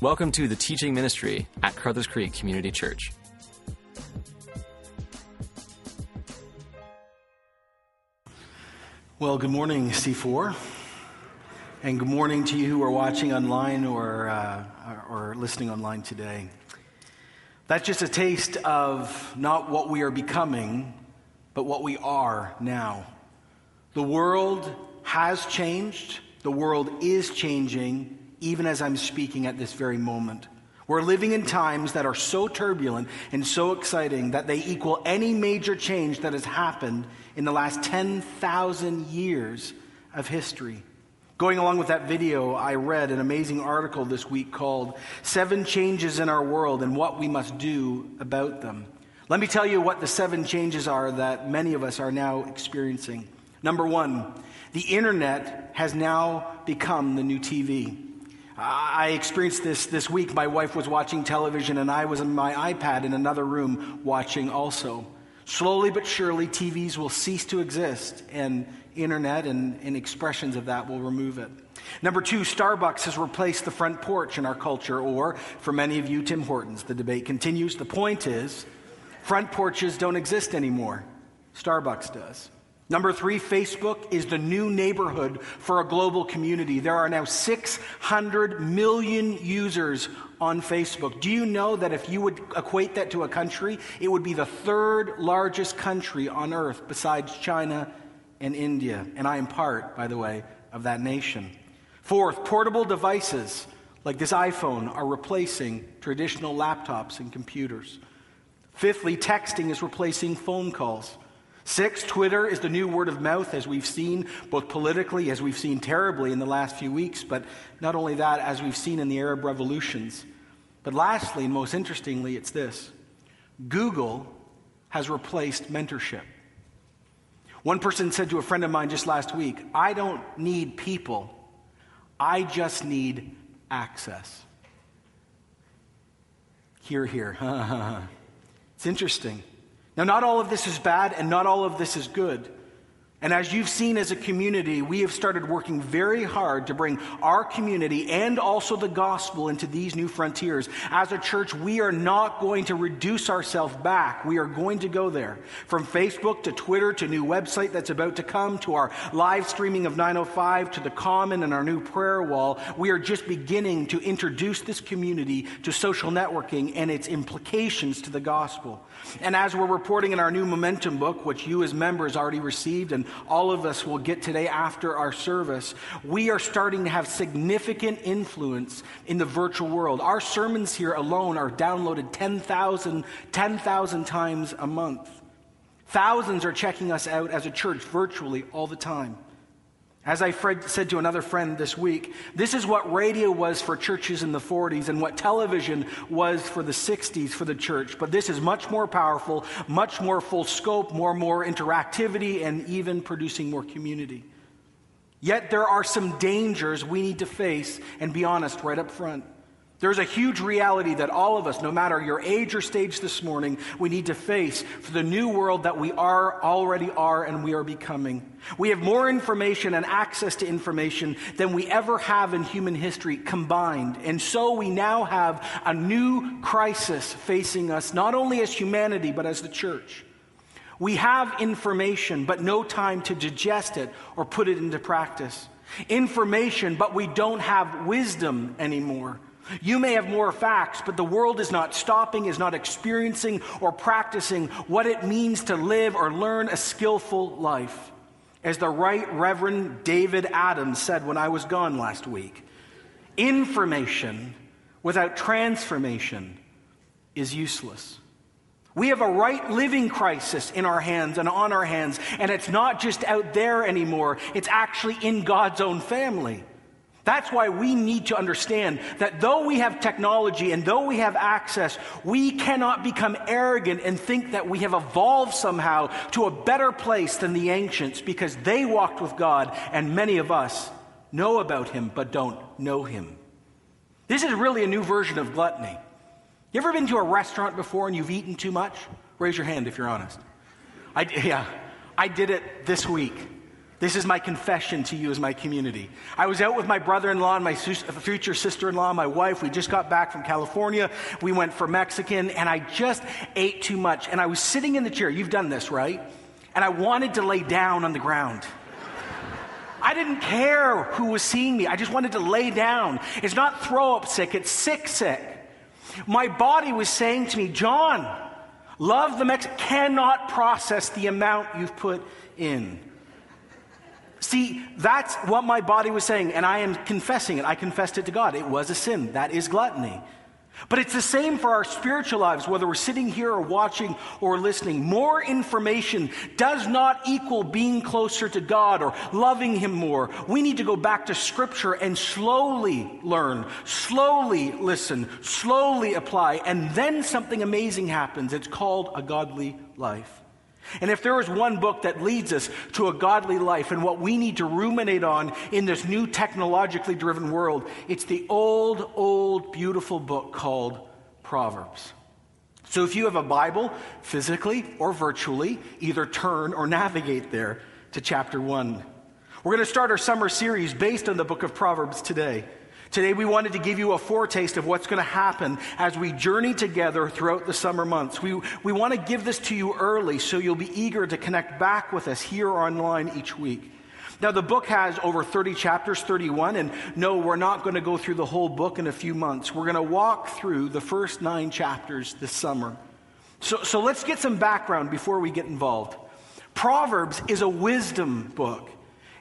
Welcome to the teaching ministry at Carruthers Creek Community Church. Well, good morning, C4. And good morning to you who are watching online or, uh, or listening online today. That's just a taste of not what we are becoming, but what we are now. The world has changed, the world is changing, even as I'm speaking at this very moment. We're living in times that are so turbulent and so exciting that they equal any major change that has happened in the last 10,000 years of history. Going along with that video, I read an amazing article this week called Seven Changes in Our World and What We Must Do About Them. Let me tell you what the seven changes are that many of us are now experiencing. Number one, the internet has now become the new TV. I experienced this this week. My wife was watching television, and I was on my iPad in another room watching also. Slowly but surely, TVs will cease to exist, and internet and, and expressions of that will remove it. Number two, Starbucks has replaced the front porch in our culture, or for many of you, Tim Hortons. The debate continues. The point is, front porches don't exist anymore. Starbucks does. Number three, Facebook is the new neighborhood for a global community. There are now 600 million users on Facebook. Do you know that if you would equate that to a country, it would be the third largest country on earth besides China and India? And I am part, by the way, of that nation. Fourth, portable devices like this iPhone are replacing traditional laptops and computers. Fifthly, texting is replacing phone calls. Six, Twitter is the new word of mouth, as we've seen both politically, as we've seen terribly in the last few weeks, but not only that, as we've seen in the Arab revolutions. But lastly, and most interestingly, it's this Google has replaced mentorship. One person said to a friend of mine just last week, I don't need people, I just need access. Here, here. it's interesting. Now, not all of this is bad and not all of this is good. And as you've seen as a community, we have started working very hard to bring our community and also the gospel into these new frontiers. As a church, we are not going to reduce ourselves back. We are going to go there. From Facebook to Twitter to new website that's about to come to our live streaming of 905 to the common and our new prayer wall, we are just beginning to introduce this community to social networking and its implications to the gospel. And as we're reporting in our new momentum book, which you as members already received and all of us will get today after our service, we are starting to have significant influence in the virtual world. Our sermons here alone are downloaded 10,000 10, times a month. Thousands are checking us out as a church virtually all the time. As I said to another friend this week, this is what radio was for churches in the 40s and what television was for the 60s for the church. But this is much more powerful, much more full scope, more more interactivity, and even producing more community. Yet there are some dangers we need to face and be honest right up front. There's a huge reality that all of us, no matter your age or stage this morning, we need to face for the new world that we are already are and we are becoming. We have more information and access to information than we ever have in human history combined. And so we now have a new crisis facing us, not only as humanity, but as the church. We have information, but no time to digest it or put it into practice. Information, but we don't have wisdom anymore. You may have more facts, but the world is not stopping, is not experiencing or practicing what it means to live or learn a skillful life. As the Right Reverend David Adams said when I was gone last week, information without transformation is useless. We have a right living crisis in our hands and on our hands, and it's not just out there anymore, it's actually in God's own family. That's why we need to understand that though we have technology and though we have access, we cannot become arrogant and think that we have evolved somehow to a better place than the ancients because they walked with God and many of us know about him but don't know him. This is really a new version of gluttony. You ever been to a restaurant before and you've eaten too much? Raise your hand if you're honest. I, yeah, I did it this week. This is my confession to you as my community. I was out with my brother in law and my uh, future sister in law, my wife. We just got back from California. We went for Mexican, and I just ate too much. And I was sitting in the chair. You've done this, right? And I wanted to lay down on the ground. I didn't care who was seeing me. I just wanted to lay down. It's not throw up sick, it's sick sick. My body was saying to me, John, love the Mexican, cannot process the amount you've put in. See, that's what my body was saying, and I am confessing it. I confessed it to God. It was a sin. That is gluttony. But it's the same for our spiritual lives, whether we're sitting here or watching or listening. More information does not equal being closer to God or loving Him more. We need to go back to Scripture and slowly learn, slowly listen, slowly apply, and then something amazing happens. It's called a godly life. And if there is one book that leads us to a godly life and what we need to ruminate on in this new technologically driven world, it's the old, old, beautiful book called Proverbs. So if you have a Bible, physically or virtually, either turn or navigate there to chapter 1. We're going to start our summer series based on the book of Proverbs today. Today, we wanted to give you a foretaste of what's going to happen as we journey together throughout the summer months. We, we want to give this to you early so you'll be eager to connect back with us here online each week. Now, the book has over 30 chapters, 31, and no, we're not going to go through the whole book in a few months. We're going to walk through the first nine chapters this summer. So, so let's get some background before we get involved. Proverbs is a wisdom book.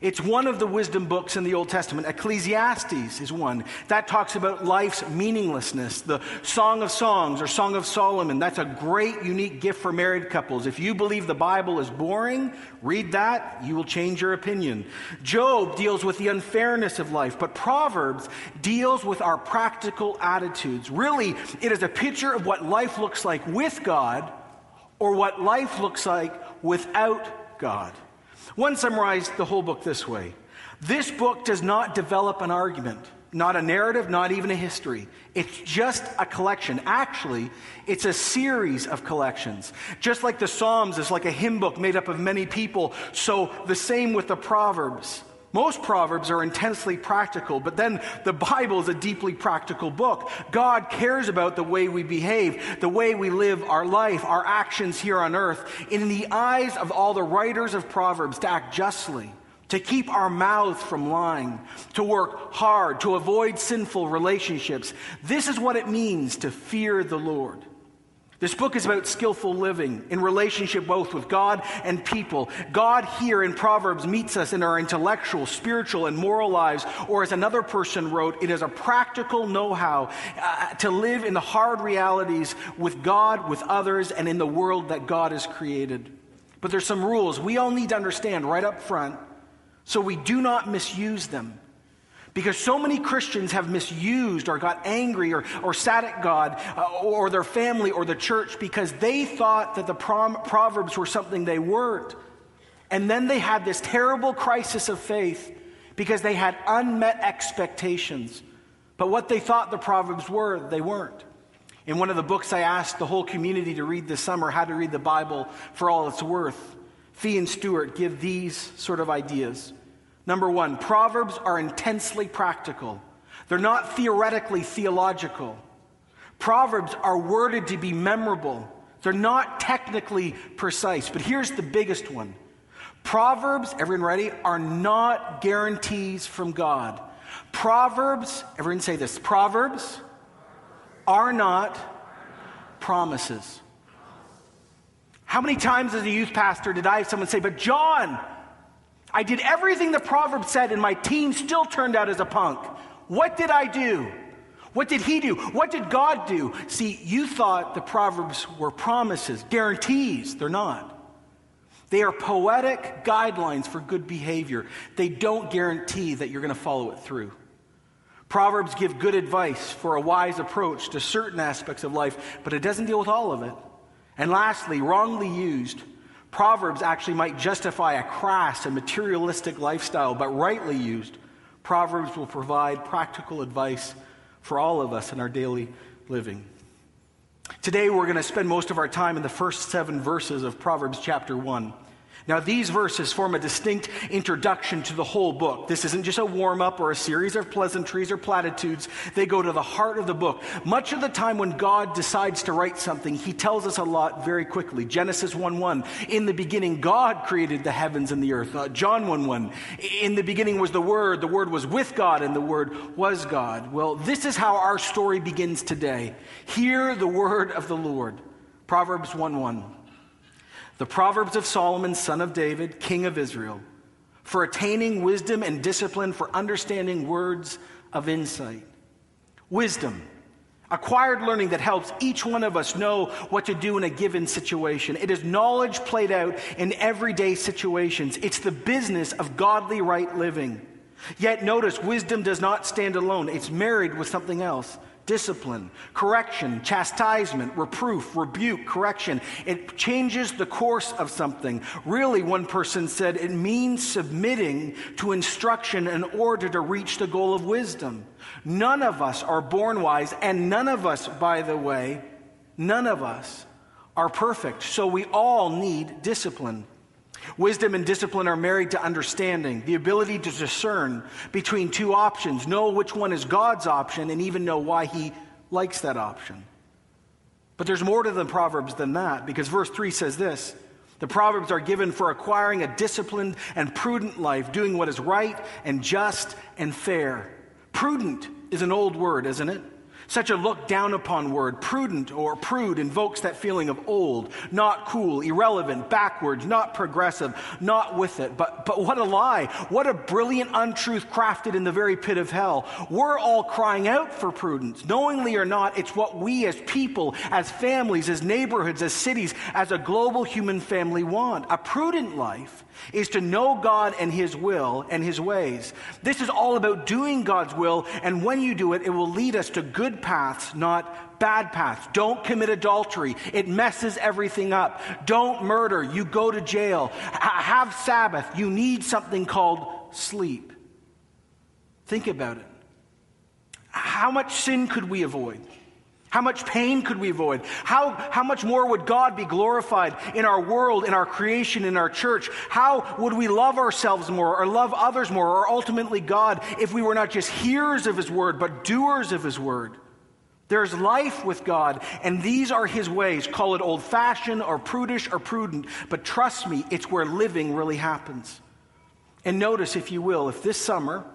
It's one of the wisdom books in the Old Testament. Ecclesiastes is one. That talks about life's meaninglessness. The Song of Songs or Song of Solomon, that's a great, unique gift for married couples. If you believe the Bible is boring, read that. You will change your opinion. Job deals with the unfairness of life, but Proverbs deals with our practical attitudes. Really, it is a picture of what life looks like with God or what life looks like without God. One summarized the whole book this way This book does not develop an argument, not a narrative, not even a history. It's just a collection. Actually, it's a series of collections. Just like the Psalms is like a hymn book made up of many people, so the same with the Proverbs. Most Proverbs are intensely practical, but then the Bible is a deeply practical book. God cares about the way we behave, the way we live our life, our actions here on earth. In the eyes of all the writers of Proverbs, to act justly, to keep our mouths from lying, to work hard, to avoid sinful relationships. This is what it means to fear the Lord. This book is about skillful living in relationship both with God and people. God here in Proverbs meets us in our intellectual, spiritual, and moral lives, or as another person wrote, it is a practical know how uh, to live in the hard realities with God, with others, and in the world that God has created. But there's some rules we all need to understand right up front so we do not misuse them. Because so many Christians have misused or got angry or, or sat at God uh, or their family or the church because they thought that the prom- Proverbs were something they weren't. And then they had this terrible crisis of faith because they had unmet expectations. But what they thought the Proverbs were, they weren't. In one of the books I asked the whole community to read this summer, How to Read the Bible for All It's Worth, Fee and Stewart give these sort of ideas. Number one, Proverbs are intensely practical, they're not theoretically theological. Proverbs are worded to be memorable, they're not technically precise. But here's the biggest one Proverbs, everyone ready, are not guarantees from God. Proverbs, everyone say this Proverbs are not promises. How many times as a youth pastor did I have someone say, But John, I did everything the proverb said, and my team still turned out as a punk. What did I do? What did he do? What did God do? See, you thought the Proverbs were promises, guarantees. They're not. They are poetic guidelines for good behavior. They don't guarantee that you're going to follow it through. Proverbs give good advice for a wise approach to certain aspects of life, but it doesn't deal with all of it. And lastly, wrongly used, Proverbs actually might justify a crass and materialistic lifestyle, but rightly used, Proverbs will provide practical advice for all of us in our daily living. Today, we're going to spend most of our time in the first seven verses of Proverbs chapter 1. Now, these verses form a distinct introduction to the whole book. This isn't just a warm up or a series of pleasantries or platitudes. They go to the heart of the book. Much of the time, when God decides to write something, he tells us a lot very quickly. Genesis 1 1. In the beginning, God created the heavens and the earth. Uh, John 1 1. In the beginning was the Word. The Word was with God, and the Word was God. Well, this is how our story begins today. Hear the word of the Lord. Proverbs 1 1. The Proverbs of Solomon, son of David, king of Israel, for attaining wisdom and discipline, for understanding words of insight. Wisdom, acquired learning that helps each one of us know what to do in a given situation. It is knowledge played out in everyday situations. It's the business of godly right living. Yet notice, wisdom does not stand alone, it's married with something else discipline, correction, chastisement, reproof, rebuke, correction. It changes the course of something. Really, one person said, it means submitting to instruction in order to reach the goal of wisdom. None of us are born wise, and none of us, by the way, none of us are perfect. So we all need discipline. Wisdom and discipline are married to understanding, the ability to discern between two options, know which one is God's option, and even know why He likes that option. But there's more to the Proverbs than that, because verse 3 says this The Proverbs are given for acquiring a disciplined and prudent life, doing what is right and just and fair. Prudent is an old word, isn't it? Such a look down upon word, prudent or prude, invokes that feeling of old, not cool, irrelevant, backwards, not progressive, not with it. But, but what a lie. What a brilliant untruth crafted in the very pit of hell. We're all crying out for prudence. Knowingly or not, it's what we as people, as families, as neighborhoods, as cities, as a global human family want. A prudent life is to know God and His will and His ways. This is all about doing God's will, and when you do it, it will lead us to good paths, not bad paths. Don't commit adultery, it messes everything up. Don't murder, you go to jail. H- have Sabbath, you need something called sleep. Think about it. How much sin could we avoid? How much pain could we avoid? How, how much more would God be glorified in our world, in our creation, in our church? How would we love ourselves more or love others more or ultimately God if we were not just hearers of His word, but doers of His word? There's life with God, and these are His ways. Call it old fashioned or prudish or prudent, but trust me, it's where living really happens. And notice, if you will, if this summer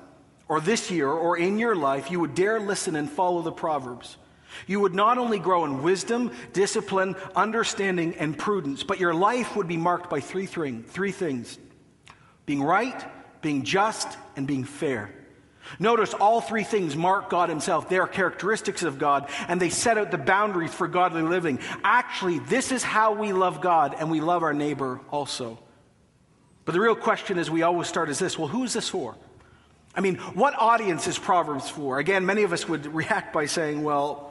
or this year or in your life you would dare listen and follow the Proverbs. You would not only grow in wisdom, discipline, understanding, and prudence, but your life would be marked by three, three things being right, being just, and being fair. Notice all three things mark God Himself. They are characteristics of God, and they set out the boundaries for godly living. Actually, this is how we love God, and we love our neighbor also. But the real question, as we always start, is this well, who is this for? I mean, what audience is Proverbs for? Again, many of us would react by saying, well,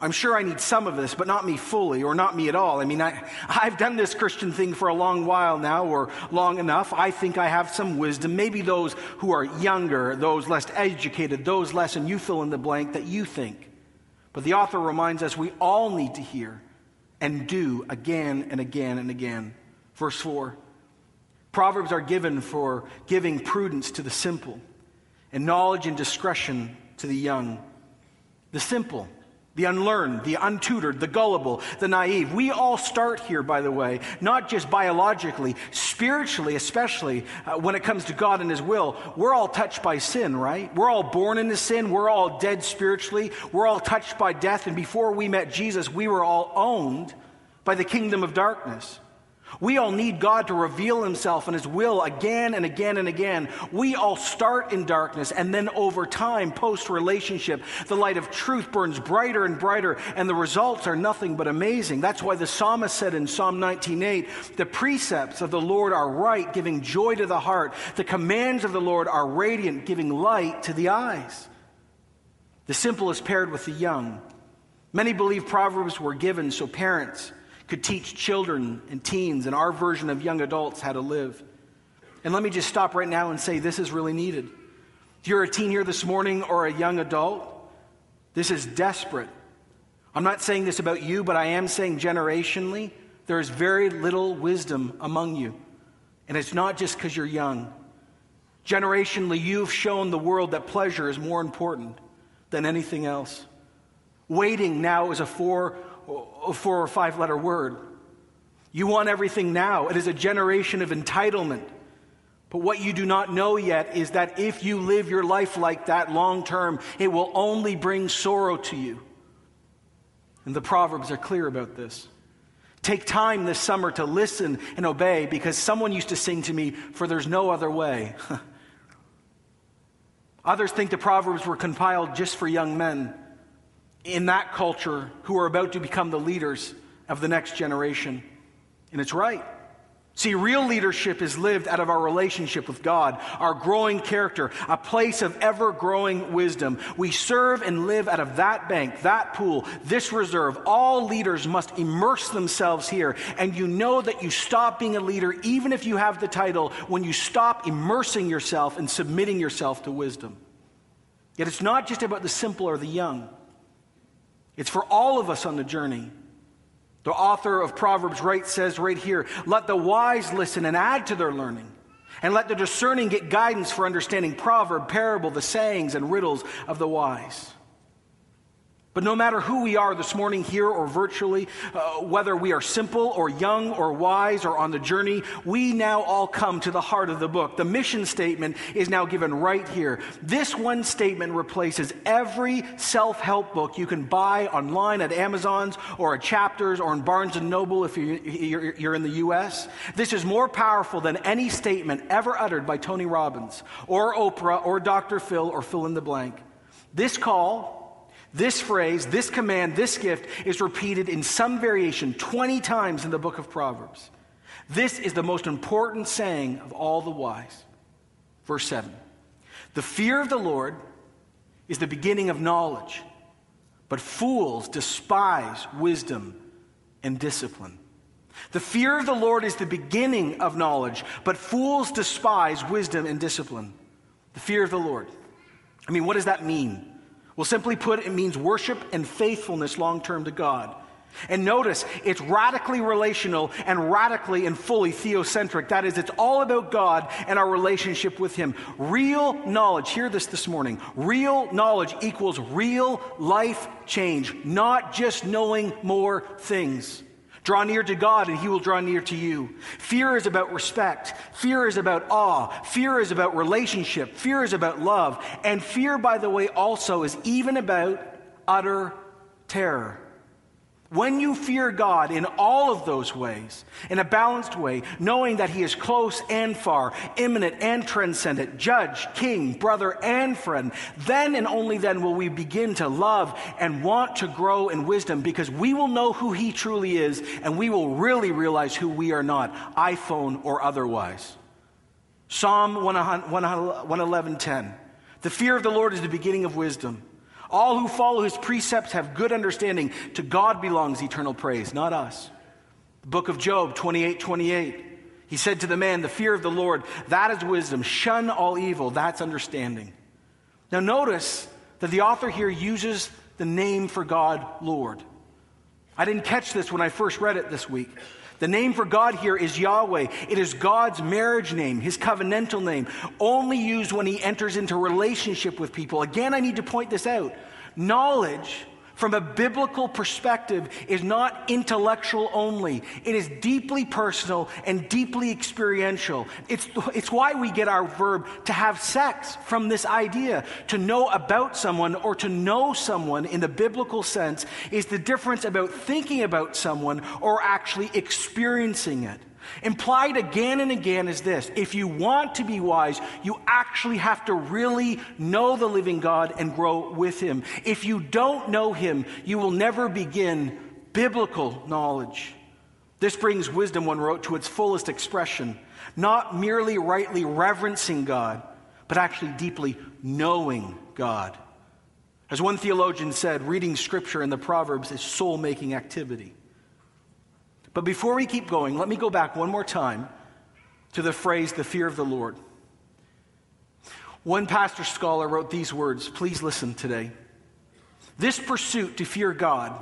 I'm sure I need some of this, but not me fully or not me at all. I mean, I, I've done this Christian thing for a long while now or long enough. I think I have some wisdom. Maybe those who are younger, those less educated, those less, and you fill in the blank that you think. But the author reminds us we all need to hear and do again and again and again. Verse 4 Proverbs are given for giving prudence to the simple and knowledge and discretion to the young. The simple the unlearned, the untutored, the gullible, the naive. We all start here, by the way, not just biologically, spiritually, especially uh, when it comes to God and His will. We're all touched by sin, right? We're all born into sin. We're all dead spiritually. We're all touched by death. And before we met Jesus, we were all owned by the kingdom of darkness. We all need God to reveal himself and his will again and again and again. We all start in darkness, and then over time, post relationship, the light of truth burns brighter and brighter, and the results are nothing but amazing. That's why the psalmist said in Psalm 19:8, "The precepts of the Lord are right, giving joy to the heart. The commands of the Lord are radiant, giving light to the eyes." The simple is paired with the young. Many believe Proverbs were given so parents could teach children and teens and our version of young adults how to live. And let me just stop right now and say this is really needed. If you're a teen here this morning or a young adult, this is desperate. I'm not saying this about you, but I am saying generationally, there is very little wisdom among you. And it's not just because you're young. Generationally, you've shown the world that pleasure is more important than anything else. Waiting now is a four, four or five letter word. You want everything now. It is a generation of entitlement. But what you do not know yet is that if you live your life like that long term, it will only bring sorrow to you. And the Proverbs are clear about this. Take time this summer to listen and obey because someone used to sing to me, For there's no other way. Others think the Proverbs were compiled just for young men in that culture who are about to become the leaders of the next generation. And it's right. See, real leadership is lived out of our relationship with God, our growing character, a place of ever growing wisdom. We serve and live out of that bank, that pool, this reserve. All leaders must immerse themselves here. And you know that you stop being a leader, even if you have the title, when you stop immersing yourself and submitting yourself to wisdom. Yet it's not just about the simple or the young, it's for all of us on the journey. The author of Proverbs right says right here, let the wise listen and add to their learning. And let the discerning get guidance for understanding proverb, parable, the sayings and riddles of the wise. But no matter who we are this morning, here or virtually, uh, whether we are simple or young or wise or on the journey, we now all come to the heart of the book. The mission statement is now given right here. This one statement replaces every self help book you can buy online at Amazon's or at Chapters or in Barnes and Noble if you're, you're in the U.S. This is more powerful than any statement ever uttered by Tony Robbins or Oprah or Dr. Phil or fill in the blank. This call, this phrase, this command, this gift is repeated in some variation 20 times in the book of Proverbs. This is the most important saying of all the wise. Verse 7 The fear of the Lord is the beginning of knowledge, but fools despise wisdom and discipline. The fear of the Lord is the beginning of knowledge, but fools despise wisdom and discipline. The fear of the Lord. I mean, what does that mean? Well, simply put, it means worship and faithfulness long term to God. And notice, it's radically relational and radically and fully theocentric. That is, it's all about God and our relationship with Him. Real knowledge, hear this this morning. Real knowledge equals real life change, not just knowing more things. Draw near to God and he will draw near to you. Fear is about respect. Fear is about awe. Fear is about relationship. Fear is about love. And fear, by the way, also is even about utter terror. When you fear God in all of those ways, in a balanced way, knowing that He is close and far, immanent and transcendent, judge, king, brother, and friend, then and only then will we begin to love and want to grow in wisdom because we will know who He truly is and we will really realize who we are not, iPhone or otherwise. Psalm 111:10. The fear of the Lord is the beginning of wisdom. All who follow his precepts have good understanding. To God belongs eternal praise, not us. The book of Job 28 28. He said to the man, The fear of the Lord, that is wisdom. Shun all evil, that's understanding. Now, notice that the author here uses the name for God, Lord. I didn't catch this when I first read it this week. The name for God here is Yahweh. It is God's marriage name, his covenantal name, only used when he enters into relationship with people. Again, I need to point this out. Knowledge from a biblical perspective is not intellectual only. It is deeply personal and deeply experiential. It's, it's why we get our verb to have sex from this idea. To know about someone or to know someone in the biblical sense is the difference about thinking about someone or actually experiencing it. Implied again and again is this if you want to be wise, you actually have to really know the living God and grow with Him. If you don't know Him, you will never begin biblical knowledge. This brings wisdom, one wrote, to its fullest expression, not merely rightly reverencing God, but actually deeply knowing God. As one theologian said, reading scripture in the Proverbs is soul making activity. But before we keep going, let me go back one more time to the phrase, the fear of the Lord. One pastor scholar wrote these words. Please listen today. This pursuit to fear God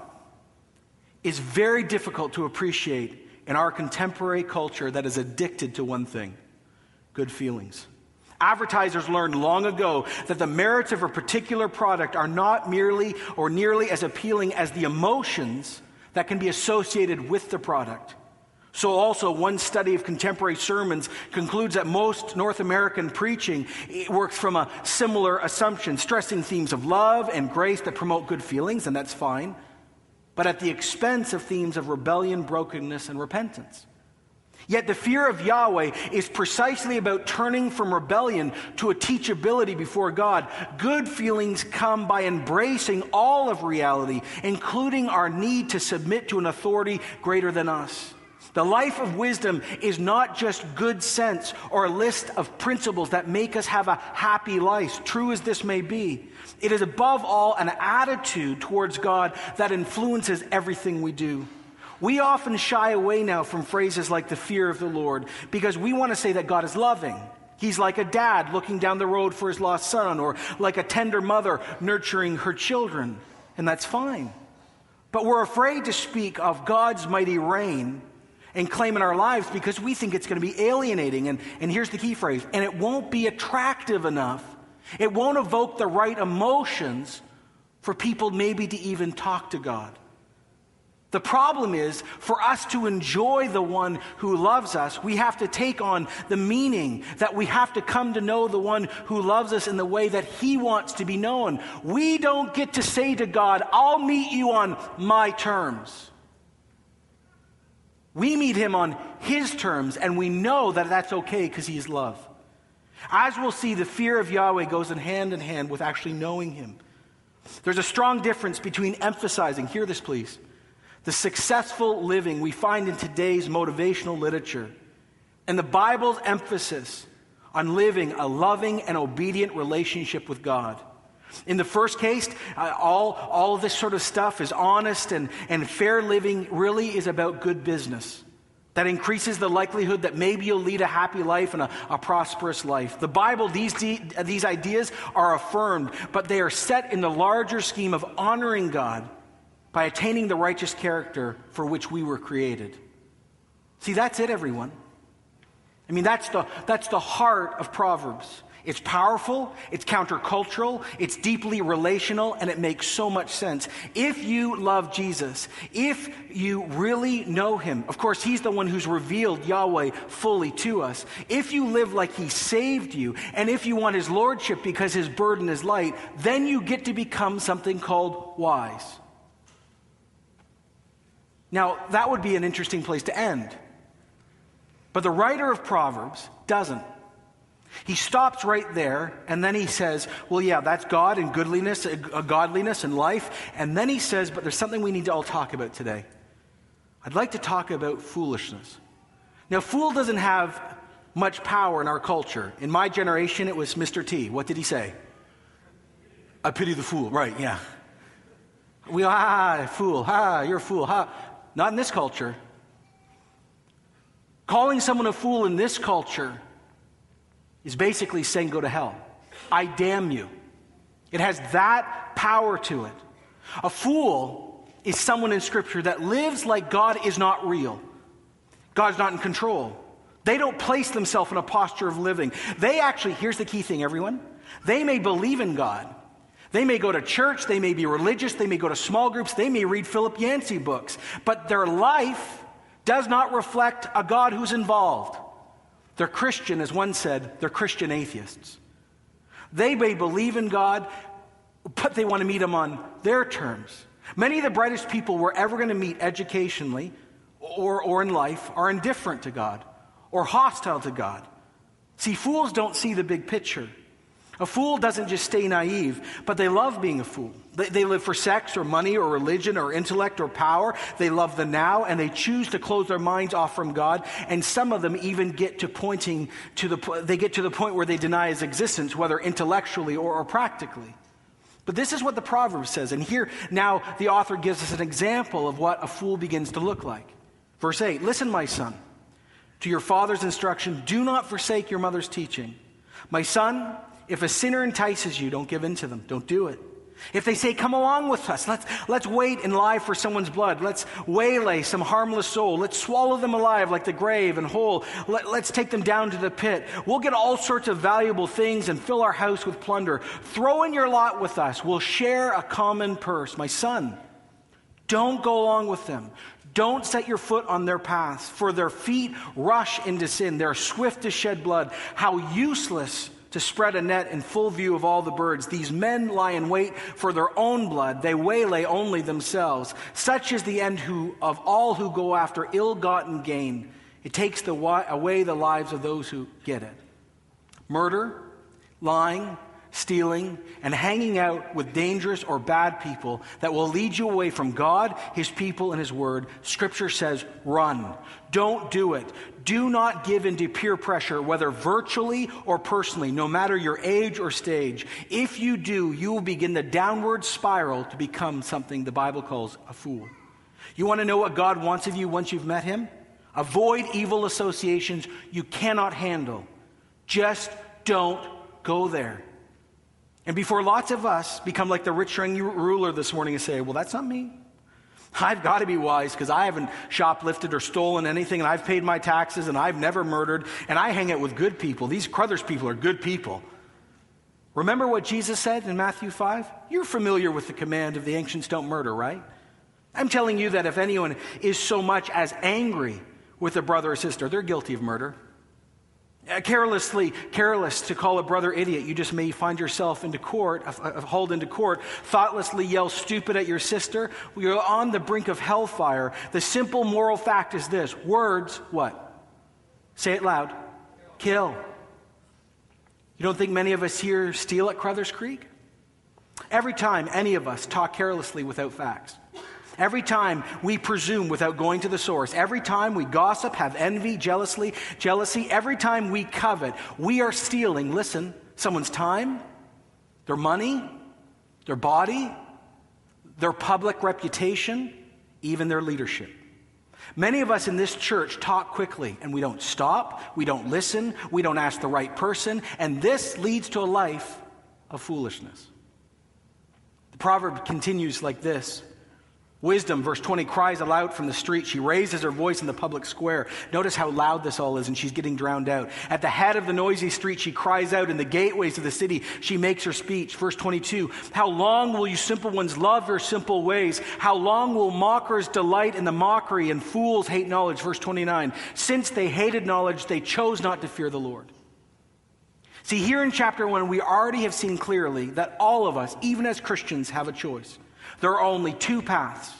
is very difficult to appreciate in our contemporary culture that is addicted to one thing good feelings. Advertisers learned long ago that the merits of a particular product are not merely or nearly as appealing as the emotions that can be associated with the product. So, also, one study of contemporary sermons concludes that most North American preaching works from a similar assumption, stressing themes of love and grace that promote good feelings, and that's fine, but at the expense of themes of rebellion, brokenness, and repentance. Yet the fear of Yahweh is precisely about turning from rebellion to a teachability before God. Good feelings come by embracing all of reality, including our need to submit to an authority greater than us. The life of wisdom is not just good sense or a list of principles that make us have a happy life, true as this may be. It is above all an attitude towards God that influences everything we do. We often shy away now from phrases like the fear of the Lord because we want to say that God is loving. He's like a dad looking down the road for his lost son, or like a tender mother nurturing her children. And that's fine. But we're afraid to speak of God's mighty reign and claim in our lives because we think it's going to be alienating. And, and here's the key phrase and it won't be attractive enough. It won't evoke the right emotions for people maybe to even talk to God. The problem is, for us to enjoy the one who loves us, we have to take on the meaning that we have to come to know the one who loves us in the way that he wants to be known. We don't get to say to God, I'll meet you on my terms. We meet him on his terms, and we know that that's okay because he is love. As we'll see, the fear of Yahweh goes in hand in hand with actually knowing him. There's a strong difference between emphasizing, hear this please, the successful living we find in today's motivational literature and the Bible's emphasis on living a loving and obedient relationship with God. In the first case, uh, all, all of this sort of stuff is honest and, and fair living really is about good business. That increases the likelihood that maybe you'll lead a happy life and a, a prosperous life. The Bible, these, de- these ideas are affirmed, but they are set in the larger scheme of honoring God by attaining the righteous character for which we were created. See, that's it, everyone. I mean, that's the, that's the heart of Proverbs. It's powerful, it's countercultural, it's deeply relational, and it makes so much sense. If you love Jesus, if you really know him, of course, he's the one who's revealed Yahweh fully to us. If you live like he saved you, and if you want his lordship because his burden is light, then you get to become something called wise. Now, that would be an interesting place to end. But the writer of Proverbs doesn't. He stops right there, and then he says, Well, yeah, that's God and goodliness, a godliness and life. And then he says, But there's something we need to all talk about today. I'd like to talk about foolishness. Now, fool doesn't have much power in our culture. In my generation, it was Mr. T. What did he say? I pity the fool. Right, yeah. We, ah, fool, ah, you're a fool, ha. Not in this culture. Calling someone a fool in this culture is basically saying, Go to hell. I damn you. It has that power to it. A fool is someone in Scripture that lives like God is not real, God's not in control. They don't place themselves in a posture of living. They actually, here's the key thing, everyone. They may believe in God. They may go to church, they may be religious, they may go to small groups, they may read Philip Yancey books, but their life does not reflect a God who's involved. They're Christian, as one said, they're Christian atheists. They may believe in God, but they want to meet Him on their terms. Many of the brightest people we're ever going to meet educationally or, or in life are indifferent to God or hostile to God. See, fools don't see the big picture. A fool doesn't just stay naive, but they love being a fool. They, they, live for sex or money or religion or intellect or power. They love the now and they choose to close their minds off from God. And some of them even get to pointing to the, they get to the point where they deny his existence, whether intellectually or, or practically. But this is what the proverb says. And here now the author gives us an example of what a fool begins to look like. Verse 8 Listen, my son, to your father's instruction. Do not forsake your mother's teaching. My son, if a sinner entices you, don't give in to them. Don't do it. If they say, Come along with us, let's, let's wait and lie for someone's blood. Let's waylay some harmless soul. Let's swallow them alive like the grave and whole. Let, let's take them down to the pit. We'll get all sorts of valuable things and fill our house with plunder. Throw in your lot with us. We'll share a common purse. My son, don't go along with them. Don't set your foot on their paths, for their feet rush into sin. They're swift to shed blood. How useless to spread a net in full view of all the birds. These men lie in wait for their own blood. They waylay only themselves. Such is the end who, of all who go after ill gotten gain. It takes the, away the lives of those who get it. Murder, lying, stealing, and hanging out with dangerous or bad people that will lead you away from God, His people, and His Word, Scripture says run. Don't do it. Do not give in to peer pressure, whether virtually or personally, no matter your age or stage. If you do, you will begin the downward spiral to become something the Bible calls a fool. You want to know what God wants of you once you've met Him? Avoid evil associations you cannot handle. Just don't go there. And before lots of us become like the rich ruler this morning and say, well, that's not me. I've got to be wise because I haven't shoplifted or stolen anything and I've paid my taxes and I've never murdered and I hang out with good people. These Carruthers people are good people. Remember what Jesus said in Matthew 5? You're familiar with the command of the ancients don't murder, right? I'm telling you that if anyone is so much as angry with a brother or sister, they're guilty of murder. Uh, carelessly, careless to call a brother idiot, you just may find yourself into court, uh, uh, hauled into court. Thoughtlessly yell stupid at your sister. You're on the brink of hellfire. The simple moral fact is this words, what? Say it loud. Kill. You don't think many of us here steal at Carruthers Creek? Every time any of us talk carelessly without facts. Every time we presume without going to the source, every time we gossip, have envy, jealously, jealousy, every time we covet, we are stealing, listen, someone's time, their money, their body, their public reputation, even their leadership. Many of us in this church talk quickly and we don't stop, we don't listen, we don't ask the right person, and this leads to a life of foolishness. The proverb continues like this Wisdom, verse 20, cries aloud from the street. She raises her voice in the public square. Notice how loud this all is, and she's getting drowned out. At the head of the noisy street, she cries out. In the gateways of the city, she makes her speech. Verse 22, How long will you simple ones love your simple ways? How long will mockers delight in the mockery and fools hate knowledge? Verse 29, Since they hated knowledge, they chose not to fear the Lord. See, here in chapter 1, we already have seen clearly that all of us, even as Christians, have a choice. There are only two paths.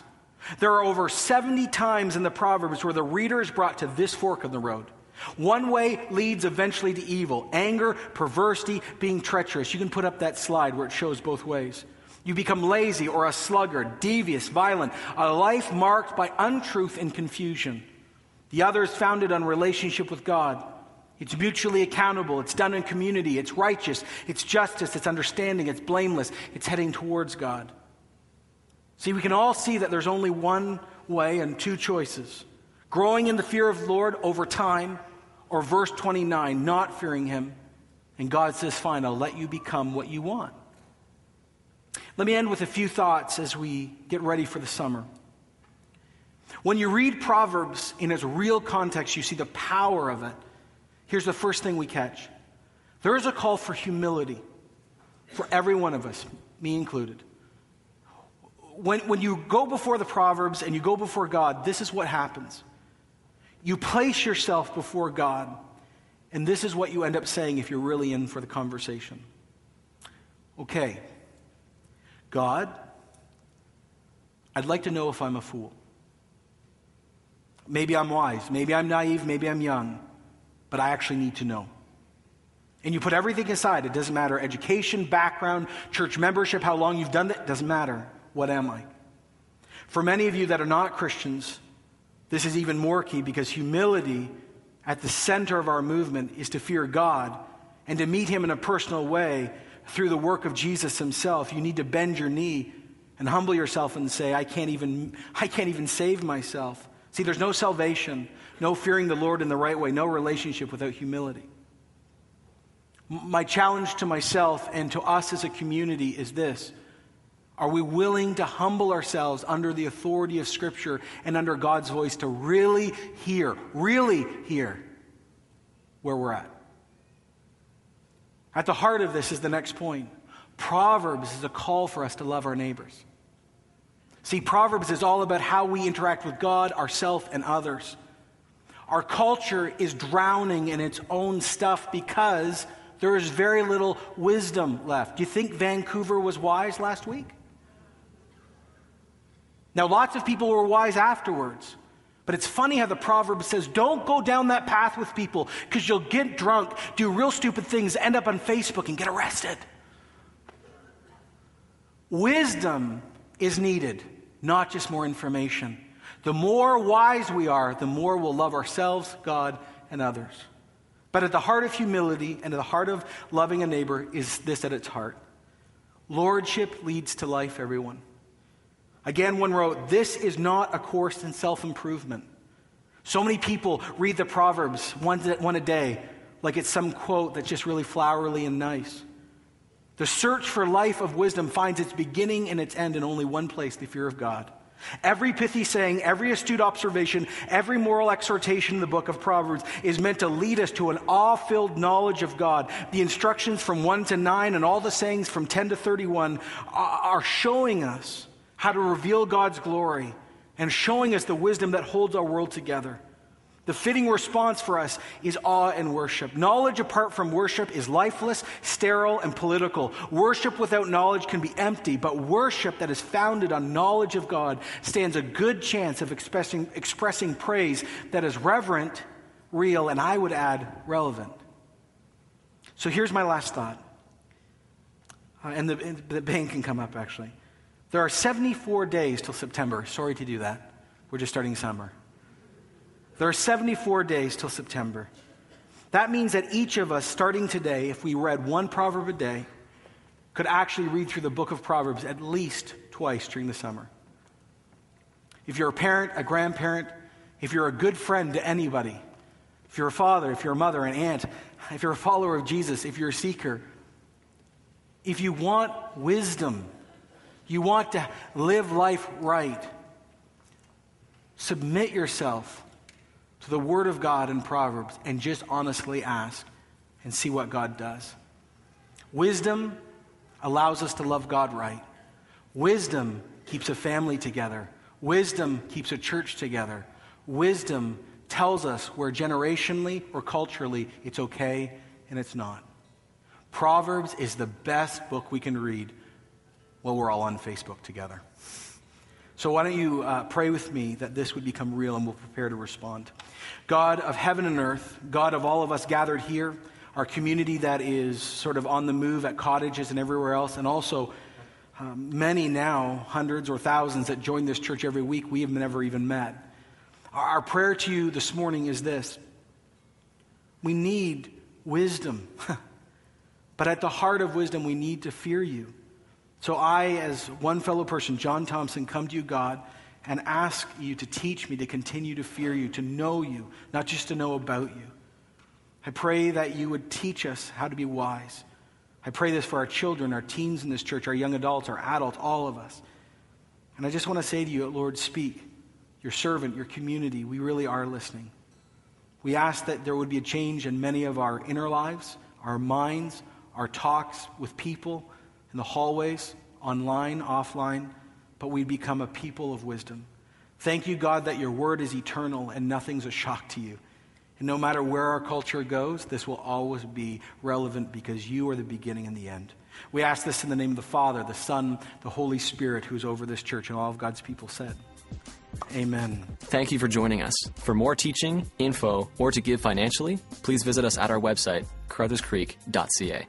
There are over 70 times in the Proverbs where the reader is brought to this fork of the road. One way leads eventually to evil anger, perversity, being treacherous. You can put up that slide where it shows both ways. You become lazy or a sluggard, devious, violent, a life marked by untruth and confusion. The other is founded on relationship with God. It's mutually accountable, it's done in community, it's righteous, it's justice, it's understanding, it's blameless, it's heading towards God. See, we can all see that there's only one way and two choices growing in the fear of the Lord over time, or verse 29, not fearing Him. And God says, Fine, I'll let you become what you want. Let me end with a few thoughts as we get ready for the summer. When you read Proverbs in its real context, you see the power of it. Here's the first thing we catch there is a call for humility for every one of us, me included when, when you go before the Proverbs and you go before God, this is what happens. You place yourself before God, and this is what you end up saying if you're really in for the conversation. Okay, God, I'd like to know if I'm a fool. Maybe I'm wise, maybe I'm naive, maybe I'm young, but I actually need to know. And you put everything aside. It doesn't matter education, background, church membership, how long you've done that, it doesn't matter. What am I? For many of you that are not Christians, this is even more key because humility at the center of our movement is to fear God and to meet Him in a personal way through the work of Jesus Himself. You need to bend your knee and humble yourself and say, I can't even, I can't even save myself. See, there's no salvation, no fearing the Lord in the right way, no relationship without humility. My challenge to myself and to us as a community is this Are we willing to humble ourselves under the authority of Scripture and under God's voice to really hear, really hear where we're at? At the heart of this is the next point. Proverbs is a call for us to love our neighbors. See, Proverbs is all about how we interact with God, ourselves, and others. Our culture is drowning in its own stuff because there is very little wisdom left. Do you think Vancouver was wise last week? Now, lots of people were wise afterwards. But it's funny how the proverb says, don't go down that path with people because you'll get drunk, do real stupid things, end up on Facebook, and get arrested. Wisdom is needed, not just more information. The more wise we are, the more we'll love ourselves, God, and others. But at the heart of humility and at the heart of loving a neighbor is this at its heart Lordship leads to life, everyone. Again, one wrote, This is not a course in self improvement. So many people read the Proverbs one, one a day like it's some quote that's just really flowery and nice. The search for life of wisdom finds its beginning and its end in only one place the fear of God. Every pithy saying, every astute observation, every moral exhortation in the book of Proverbs is meant to lead us to an awe filled knowledge of God. The instructions from 1 to 9 and all the sayings from 10 to 31 are showing us how to reveal God's glory and showing us the wisdom that holds our world together. The fitting response for us is awe and worship. Knowledge apart from worship is lifeless, sterile, and political. Worship without knowledge can be empty, but worship that is founded on knowledge of God stands a good chance of expressing, expressing praise that is reverent, real, and I would add, relevant. So here's my last thought. Uh, and the, the band can come up, actually. There are 74 days till September. Sorry to do that. We're just starting summer. There are 74 days till September. That means that each of us, starting today, if we read one proverb a day, could actually read through the book of Proverbs at least twice during the summer. If you're a parent, a grandparent, if you're a good friend to anybody, if you're a father, if you're a mother, an aunt, if you're a follower of Jesus, if you're a seeker, if you want wisdom, you want to live life right, submit yourself to the Word of God in Proverbs and just honestly ask and see what God does. Wisdom allows us to love God right. Wisdom keeps a family together. Wisdom keeps a church together. Wisdom tells us where generationally or culturally it's okay and it's not. Proverbs is the best book we can read while we're all on Facebook together. So, why don't you uh, pray with me that this would become real and we'll prepare to respond? God of heaven and earth, God of all of us gathered here, our community that is sort of on the move at cottages and everywhere else, and also um, many now, hundreds or thousands that join this church every week, we have never even met. Our prayer to you this morning is this we need wisdom. but at the heart of wisdom, we need to fear you. So I, as one fellow person, John Thompson, come to you, God, and ask you to teach me to continue to fear you, to know you, not just to know about you. I pray that you would teach us how to be wise. I pray this for our children, our teens in this church, our young adults, our adults, all of us. And I just want to say to you, Lord, speak. Your servant, your community, we really are listening. We ask that there would be a change in many of our inner lives, our minds, our talks with people in the hallways, online, offline, but we become a people of wisdom. Thank you, God, that your word is eternal and nothing's a shock to you. And no matter where our culture goes, this will always be relevant because you are the beginning and the end. We ask this in the name of the Father, the Son, the Holy Spirit, who's over this church, and all of God's people said. Amen. Thank you for joining us. For more teaching, info, or to give financially, please visit us at our website, carrutherscreek.ca.